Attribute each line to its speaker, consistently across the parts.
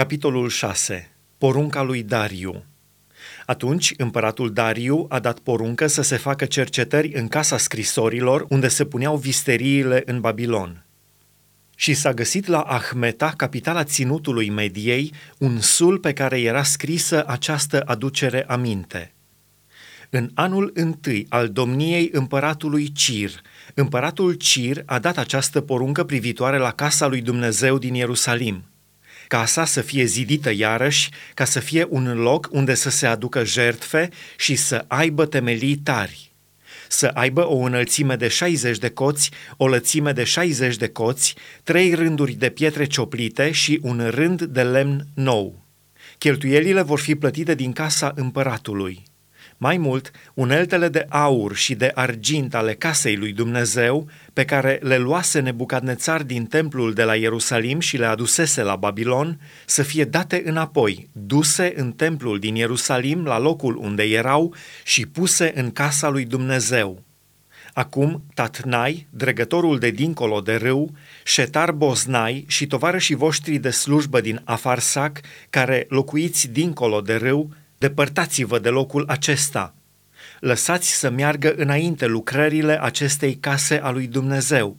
Speaker 1: Capitolul 6. Porunca lui Dariu. Atunci, împăratul Dariu a dat poruncă să se facă cercetări în casa scrisorilor unde se puneau visteriile în Babilon. Și s-a găsit la Ahmeta, capitala ținutului Mediei, un sul pe care era scrisă această aducere aminte. În anul întâi al domniei împăratului Cir, împăratul Cir a dat această poruncă privitoare la casa lui Dumnezeu din Ierusalim – casa să fie zidită iarăși, ca să fie un loc unde să se aducă jertfe și să aibă temelii tari. Să aibă o înălțime de 60 de coți, o lățime de 60 de coți, trei rânduri de pietre cioplite și un rând de lemn nou. Cheltuielile vor fi plătite din casa împăratului. Mai mult, uneltele de aur și de argint ale casei lui Dumnezeu, pe care le luase Nebucadnețar din templul de la Ierusalim și le adusese la Babilon, să fie date înapoi, duse în templul din Ierusalim la locul unde erau și puse în casa lui Dumnezeu. Acum, Tatnai, dregătorul de dincolo de râu, Șetar Boznai și tovarășii voștri de slujbă din Afarsac, care locuiți dincolo de râu, Depărtați-vă de locul acesta. Lăsați să meargă înainte lucrările acestei case a lui Dumnezeu.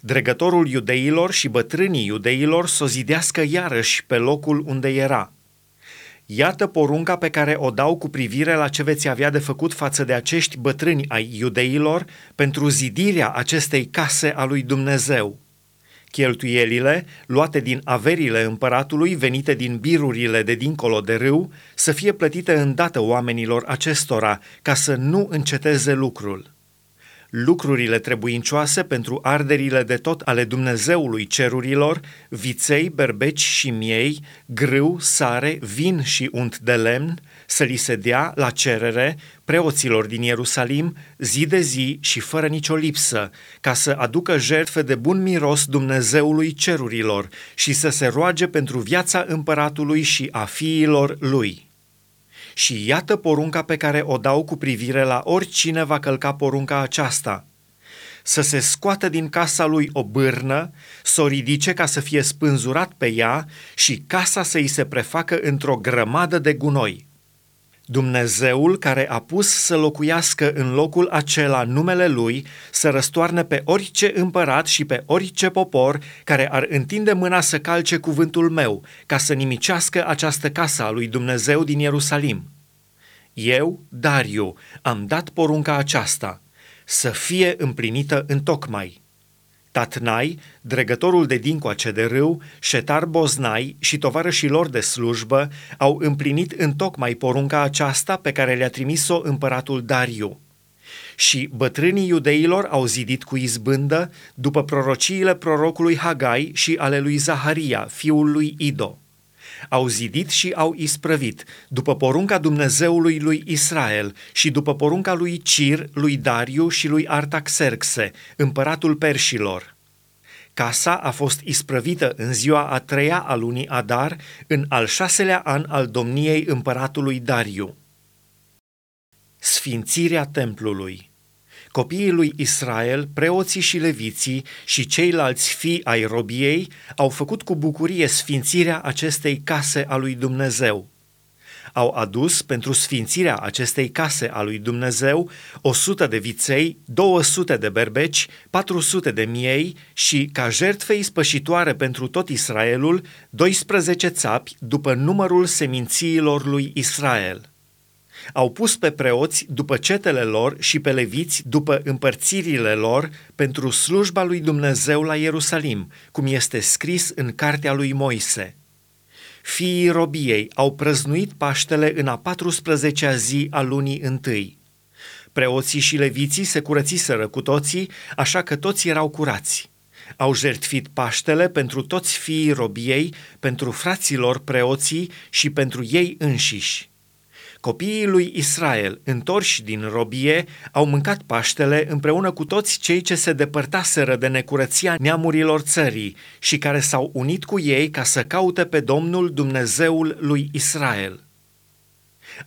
Speaker 1: Dregătorul iudeilor și bătrânii iudeilor să o zidească iarăși pe locul unde era. Iată porunca pe care o dau cu privire la ce veți avea de făcut față de acești bătrâni ai iudeilor pentru zidirea acestei case a lui Dumnezeu cheltuielile luate din averile împăratului venite din birurile de dincolo de râu să fie plătite îndată oamenilor acestora, ca să nu înceteze lucrul. Lucrurile trebuincioase pentru arderile de tot ale Dumnezeului cerurilor, viței, berbeci și miei, grâu, sare, vin și unt de lemn, să li se dea la cerere preoților din Ierusalim zi de zi și fără nicio lipsă, ca să aducă jertfe de bun miros Dumnezeului cerurilor și să se roage pentru viața împăratului și a fiilor lui. Și iată porunca pe care o dau cu privire la oricine va călca porunca aceasta – să se scoată din casa lui o bârnă, să o ridice ca să fie spânzurat pe ea și casa să îi se prefacă într-o grămadă de gunoi. Dumnezeul care a pus să locuiască în locul acela numele Lui, să răstoarne pe orice împărat și pe orice popor care ar întinde mâna să calce cuvântul meu, ca să nimicească această casă a lui Dumnezeu din Ierusalim. Eu, Dariu, am dat porunca aceasta, să fie împlinită în tocmai. Tatnai, dregătorul de dincoace de râu, Șetar Boznai și tovarășii lor de slujbă au împlinit în tocmai porunca aceasta pe care le-a trimis-o împăratul Dariu. Și bătrânii iudeilor au zidit cu izbândă după prorociile prorocului Hagai și ale lui Zaharia, fiul lui Ido au zidit și au isprăvit, după porunca Dumnezeului lui Israel și după porunca lui Cir, lui Dariu și lui Artaxerxe, împăratul perșilor. Casa a fost isprăvită în ziua a treia a lunii Adar, în al șaselea an al domniei împăratului Dariu. Sfințirea templului Copiii lui Israel, preoții și leviții și ceilalți fii ai robiei au făcut cu bucurie sfințirea acestei case a lui Dumnezeu. Au adus pentru sfințirea acestei case a lui Dumnezeu 100 de viței, 200 de berbeci, 400 de miei și, ca jertfe ispășitoare pentru tot Israelul, 12 țapi după numărul semințiilor lui Israel au pus pe preoți după cetele lor și pe leviți după împărțirile lor pentru slujba lui Dumnezeu la Ierusalim, cum este scris în cartea lui Moise. Fiii robiei au prăznuit Paștele în a 14-a zi a lunii întâi. Preoții și leviții se curățiseră cu toții, așa că toți erau curați. Au jertfit Paștele pentru toți fiii robiei, pentru fraților preoții și pentru ei înșiși. Copiii lui Israel, întorși din robie, au mâncat Paștele împreună cu toți cei ce se depărtaseră de necurăția neamurilor țării și care s-au unit cu ei ca să caute pe Domnul Dumnezeul lui Israel.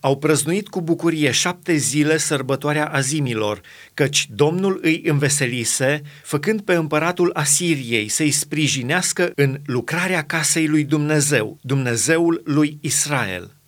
Speaker 1: Au prăznuit cu bucurie șapte zile sărbătoarea azimilor, căci Domnul îi înveselise, făcând pe împăratul Asiriei să-i sprijinească în lucrarea casei lui Dumnezeu, Dumnezeul lui Israel.